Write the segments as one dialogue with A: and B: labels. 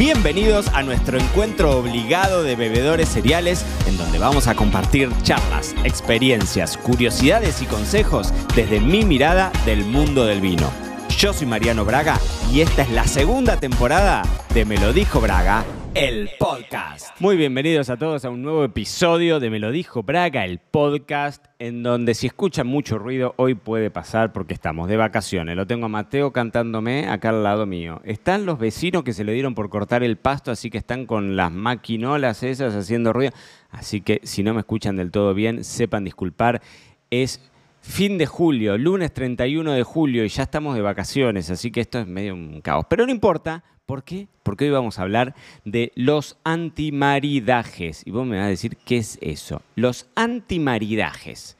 A: Bienvenidos a nuestro encuentro obligado de bebedores cereales, en donde vamos a compartir charlas, experiencias, curiosidades y consejos desde mi mirada del mundo del vino. Yo soy Mariano Braga y esta es la segunda temporada de Me lo dijo Braga, el podcast. Muy bienvenidos a todos a un nuevo episodio de Me lo dijo Braga, el podcast, en donde si escuchan mucho ruido hoy puede pasar porque estamos de vacaciones. Lo tengo a Mateo cantándome acá al lado mío. Están los vecinos que se le dieron por cortar el pasto, así que están con las maquinolas esas haciendo ruido. Así que si no me escuchan del todo bien, sepan disculpar. Es Fin de julio, lunes 31 de julio y ya estamos de vacaciones, así que esto es medio un caos. Pero no importa, ¿por qué? Porque hoy vamos a hablar de los antimaridajes. Y vos me vas a decir, ¿qué es eso? Los antimaridajes.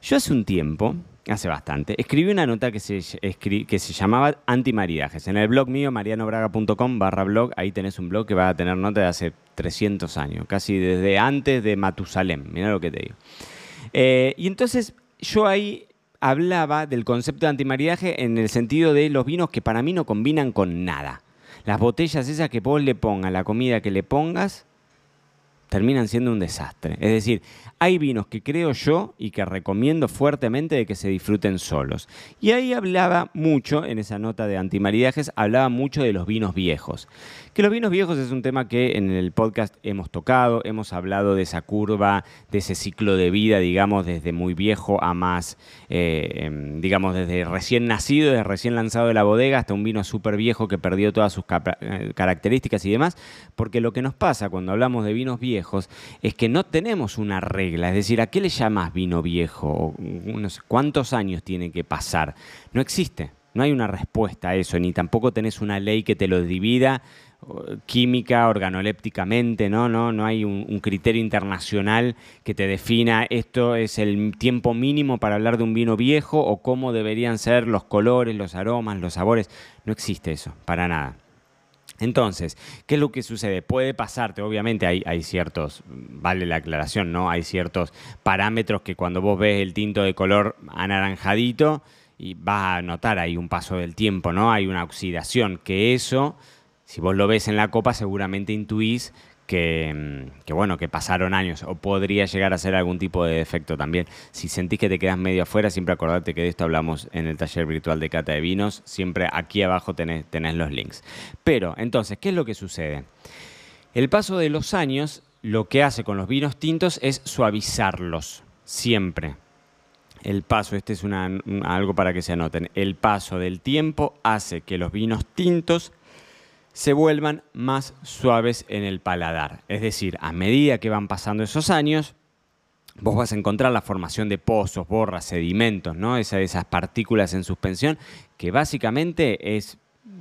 A: Yo hace un tiempo, hace bastante, escribí una nota que se, que se llamaba Antimaridajes. En el blog mío, marianobraga.com barra blog, ahí tenés un blog que va a tener nota de hace 300 años, casi desde antes de Matusalem, mira lo que te digo. Eh, y entonces yo ahí hablaba del concepto de antimaridaje en el sentido de los vinos que para mí no combinan con nada. Las botellas esas que vos le pongas, la comida que le pongas, terminan siendo un desastre. Es decir, hay vinos que creo yo y que recomiendo fuertemente de que se disfruten solos. Y ahí hablaba mucho, en esa nota de antimaridajes, hablaba mucho de los vinos viejos. Que los vinos viejos es un tema que en el podcast hemos tocado, hemos hablado de esa curva, de ese ciclo de vida, digamos, desde muy viejo a más, eh, em, digamos, desde recién nacido, desde recién lanzado de la bodega hasta un vino súper viejo que perdió todas sus eh, características y demás. Porque lo que nos pasa cuando hablamos de vinos viejos es que no tenemos una regla. Es decir, ¿a qué le llamas vino viejo? No sé, ¿Cuántos años tiene que pasar? No existe. No hay una respuesta a eso, ni tampoco tenés una ley que te lo divida química, organolépticamente, ¿no? No, no hay un, criterio internacional que te defina esto es el tiempo mínimo para hablar de un vino viejo o cómo deberían ser los colores, los aromas, los sabores. No existe eso, para nada. Entonces, ¿qué es lo que sucede? Puede pasarte, obviamente hay, ciertos, vale la aclaración, ¿no? Hay ciertos parámetros que cuando vos ves el tinto de color anaranjadito y vas a notar ahí un paso del tiempo, ¿no? Hay una oxidación, que eso si vos lo ves en la copa, seguramente intuís que, mm, bueno, que pasaron años o podría llegar a ser algún tipo de defecto también. Si sentís que te quedas medio afuera, siempre acordate que de esto hablamos en el taller virtual de cata de vinos. Siempre aquí abajo tenés, tenés los links. Pero, entonces, ¿qué es lo que sucede? El paso de los años lo que hace con los vinos tintos es suavizarlos, siempre. El paso, este es una, algo para que se anoten, el paso del tiempo hace que los vinos tintos se vuelvan más suaves en el paladar. Es decir, a medida que van pasando esos años, vos vas a encontrar la formación de pozos, borras, sedimentos, ¿no? esas partículas en suspensión, que básicamente es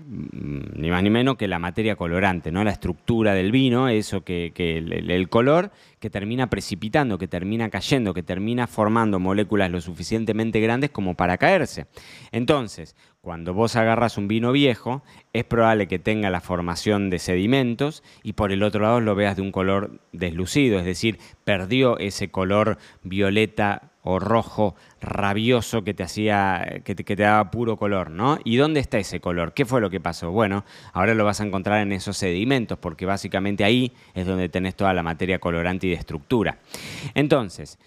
A: ni más ni menos que la materia colorante, ¿no? La estructura del vino, eso que, el, color que termina precipitando, que termina cayendo, que termina formando moléculas lo suficientemente grandes como para caerse. Entonces, cuando vos agarras un vino viejo, es probable que tenga la formación de sedimentos y por el otro lado lo veas de un color deslucido, es decir, perdió ese color violeta o rojo rabioso que te hacía que te, daba puro color, ¿no? ¿Y dónde está ese color? ¿Qué fue lo que pasó? Bueno, ahora lo vas a encontrar en esos sedimentos porque básicamente ahí es donde tenés toda la materia colorante y de estructura. Entonces,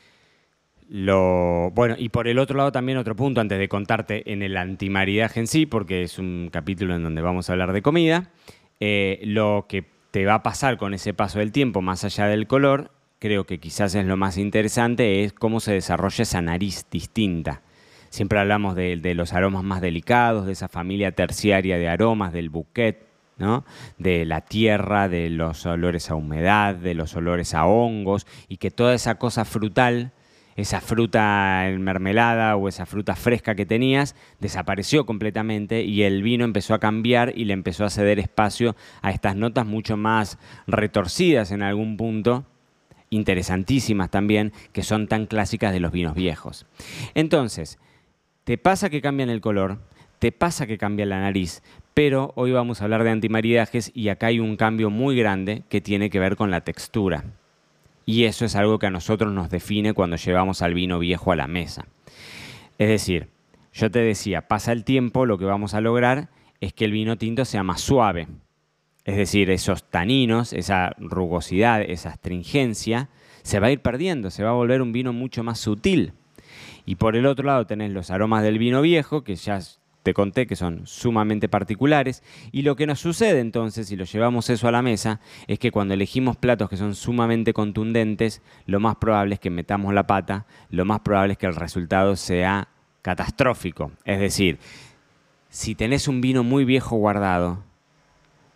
A: lo, bueno, y por el otro lado también otro punto antes de contarte en el antimaridaje en sí, porque es un capítulo en donde vamos a hablar de comida, eh, lo que te va a pasar con ese paso del tiempo, más allá del color, creo que quizás es lo más interesante, es cómo se desarrolla esa nariz distinta. Siempre hablamos de, los aromas más delicados, de esa familia terciaria de aromas, del bouquet, ¿no? de la tierra, de los olores a humedad, de los olores a hongos, y que toda esa cosa frutal esa fruta en mermelada o esa fruta fresca que tenías desapareció completamente y el vino empezó a cambiar y le empezó a ceder espacio a estas notas mucho más retorcidas en algún punto, interesantísimas también, que son tan clásicas de los vinos viejos. Entonces, te pasa que cambian el color, te pasa que cambia la nariz, pero hoy vamos a hablar de antimaridajes y acá hay un cambio muy grande que tiene que ver con la textura. Y eso es algo que a nosotros nos define cuando llevamos al vino viejo a la mesa. Es decir, yo te decía, pasa el tiempo, lo que vamos a lograr es que el vino tinto sea más suave. Es decir, esos taninos, esa rugosidad, esa astringencia, se va a ir perdiendo, se va a volver un vino mucho más sutil. Y por el otro lado tenés los aromas del vino viejo, que ya te conté que son sumamente particulares. Y lo que nos sucede entonces, si lo llevamos eso a la mesa, es que cuando elegimos platos que son sumamente contundentes, lo más probable es que metamos la pata, lo más probable es que el resultado sea catastrófico. Es decir, si tenés un vino muy viejo guardado,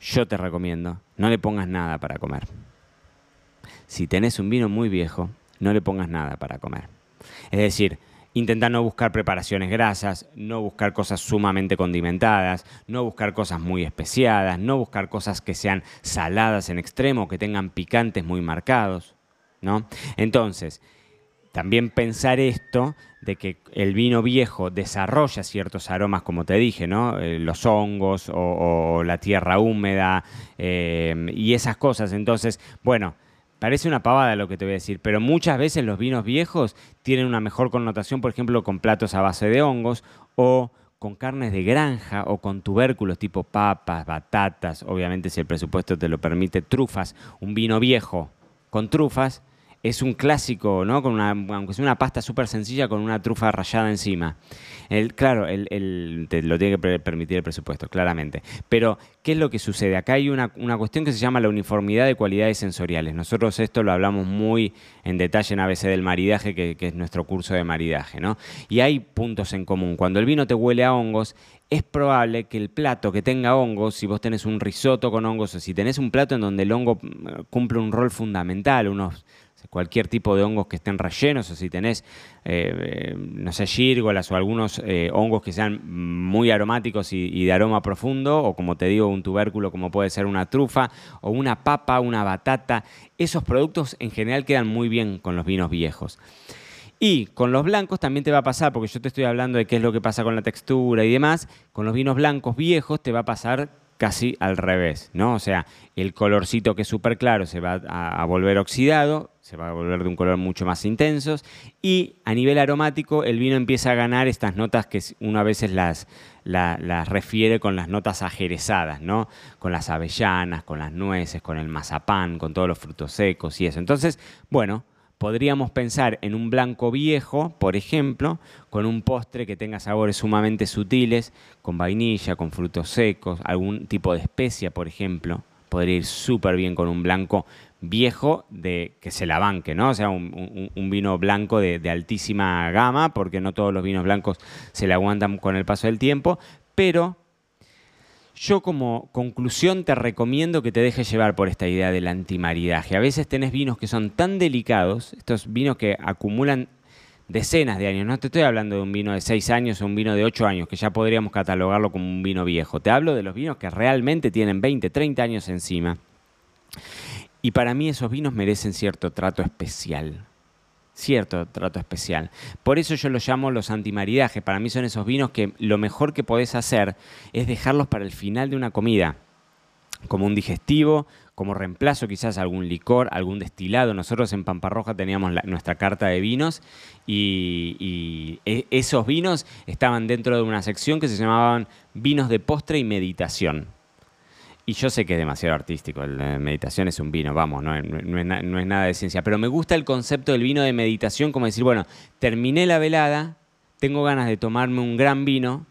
A: yo te recomiendo, no le pongas nada para comer. Si tenés un vino muy viejo, no le pongas nada para comer. Es decir, Intenta no buscar preparaciones grasas, no buscar cosas sumamente condimentadas, no buscar cosas muy especiadas, no buscar cosas que sean saladas en extremo, que tengan picantes muy marcados, ¿no? Entonces, también pensar esto de que el vino viejo desarrolla ciertos aromas, como te dije, ¿no? Eh, los hongos o, la tierra húmeda eh, y esas cosas. Entonces, bueno, Parece una pavada lo que te voy a decir, pero muchas veces los vinos viejos tienen una mejor connotación, por ejemplo, con platos a base de hongos o con carnes de granja o con tubérculos tipo papas, batatas, obviamente si el presupuesto te lo permite, trufas, un vino viejo con trufas es un clásico, ¿no? Con una, aunque sea una pasta súper sencilla con una trufa rallada encima. El, claro, el, te lo tiene que permitir el presupuesto, claramente. Pero, ¿qué es lo que sucede? Acá hay una, cuestión que se llama la uniformidad de cualidades sensoriales. Nosotros esto lo hablamos muy en detalle en ABC del maridaje, que, que es nuestro curso de maridaje, ¿no? Y hay puntos en común. Cuando el vino te huele a hongos, es probable que el plato que tenga hongos, si vos tenés un risotto con hongos o si tenés un plato en donde el hongo mm, cumple un rol fundamental, unos cualquier tipo de hongos que estén rellenos, o si tenés, eh, eh, no sé, gírgolas o algunos eh, hongos que sean muy aromáticos y, de aroma profundo, o como te digo, un tubérculo como puede ser una trufa, o una papa, una batata, esos productos en general quedan muy bien con los vinos viejos. Y con los blancos también te va a pasar, porque yo te estoy hablando de qué es lo que pasa con la textura y demás, con los vinos blancos viejos te va a pasar casi al revés, ¿no? O sea, el colorcito que es súper claro se va a, volver oxidado, se va a volver de un color mucho más intenso y a nivel aromático el vino empieza a ganar estas notas que uno a veces las, las, refiere con las notas ajerezadas, ¿no? Con las avellanas, con las nueces, con el mazapán, con todos los frutos secos y eso. Entonces, bueno, podríamos pensar en un blanco viejo, por ejemplo, con un postre que tenga sabores sumamente sutiles, con vainilla, con frutos secos, algún tipo de especia, por ejemplo. Podría ir súper bien con un blanco viejo de que se la banque, ¿no? O sea, un, vino blanco de, de, altísima gama, porque no todos los vinos blancos se le aguantan con el paso del tiempo, pero yo como conclusión te recomiendo que te dejes llevar por esta idea del antimaridaje. A veces tenés vinos que son tan delicados, estos vinos que acumulan decenas de años. No te estoy hablando de un vino de 6 años o un vino de 8 años, que ya podríamos catalogarlo como un vino viejo. Te hablo de los vinos que realmente tienen 20, 30 años encima. Y para mí esos vinos merecen cierto trato especial cierto trato especial. Por eso yo los llamo los antimaridajes. Para mí son esos vinos que lo mejor que podés hacer es dejarlos para el final de una comida, como un digestivo, como reemplazo quizás algún licor, algún destilado. Nosotros en Pamparroja teníamos nuestra carta de vinos y, y e, esos vinos estaban dentro de una sección que se llamaban vinos de postre y meditación. Y yo sé que es demasiado artístico, la meditación es un vino, vamos, no, es, nada de ciencia, pero me gusta el concepto del vino de meditación como decir, bueno, terminé la velada, tengo ganas de tomarme un gran vino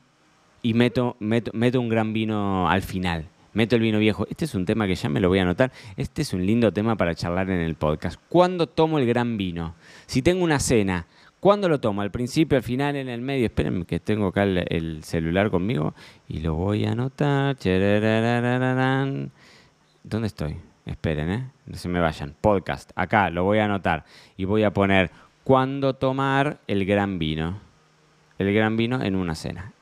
A: y meto, meto un gran vino al final, meto el vino viejo. Este es un tema que ya me lo voy a anotar, este es un lindo tema para charlar en el podcast. ¿Cuándo tomo el gran vino? Si tengo una cena, ¿Cuándo lo tomo? ¿Al principio, al final, en el medio? Espérenme que tengo acá el, celular conmigo y lo voy a anotar. ¿Dónde estoy? Esperen, ¿eh? No se me vayan. Podcast. Acá lo voy a anotar y voy a poner ¿cuándo tomar el gran vino? El gran vino en una cena.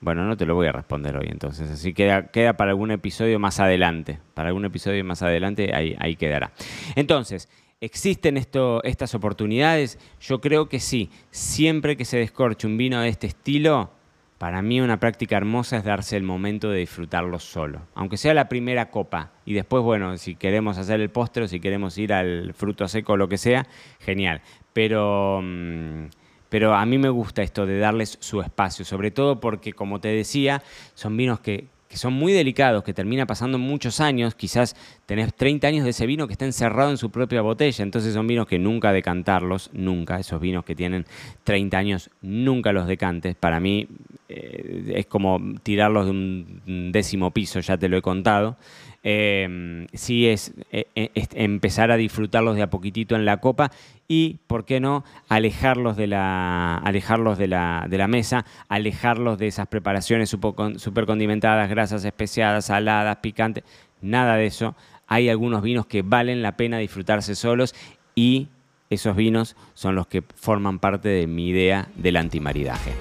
A: Bueno, no te lo voy a responder hoy entonces, así queda, queda para algún episodio más adelante. Para algún episodio más adelante ahí, ahí quedará. Entonces, ¿Existen esto, estas oportunidades? Yo creo que sí. Siempre que se descorche un vino de este estilo, para mí una práctica hermosa es darse el momento de disfrutarlo solo. Aunque sea la primera copa. Y después, bueno, si queremos hacer el postre, si queremos ir al fruto seco o lo que sea, genial. Pero, mm, pero a mí me gusta esto de darles su espacio, sobre todo porque, como te decía, son vinos que, que son muy delicados, que termina pasando muchos años, quizás tenés 30 años de ese vino que está encerrado en su propia botella, entonces son vinos que nunca decantarlos, nunca, esos vinos que tienen 30 años, nunca los decantes, para mí eh, es como tirarlos de un décimo piso, ya te lo he contado. Eh, sí es, eh, es, empezar a disfrutarlos de a poquitito en la copa y, ¿por qué no?, alejarlos de la, alejarlos de la, de la mesa, alejarlos de esas preparaciones super condimentadas, grasas especiadas, saladas, picantes, nada de eso. Hay algunos vinos que valen la pena disfrutarse solos y esos vinos son los que forman parte de mi idea del antimaridaje.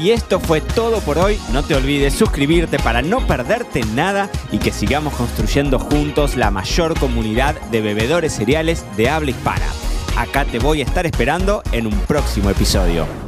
A: Y esto fue todo por hoy. No te olvides suscribirte para no perderte nada y que sigamos construyendo juntos la mayor comunidad de bebedores cereales de habla hispana. Acá te voy a estar esperando en un próximo episodio.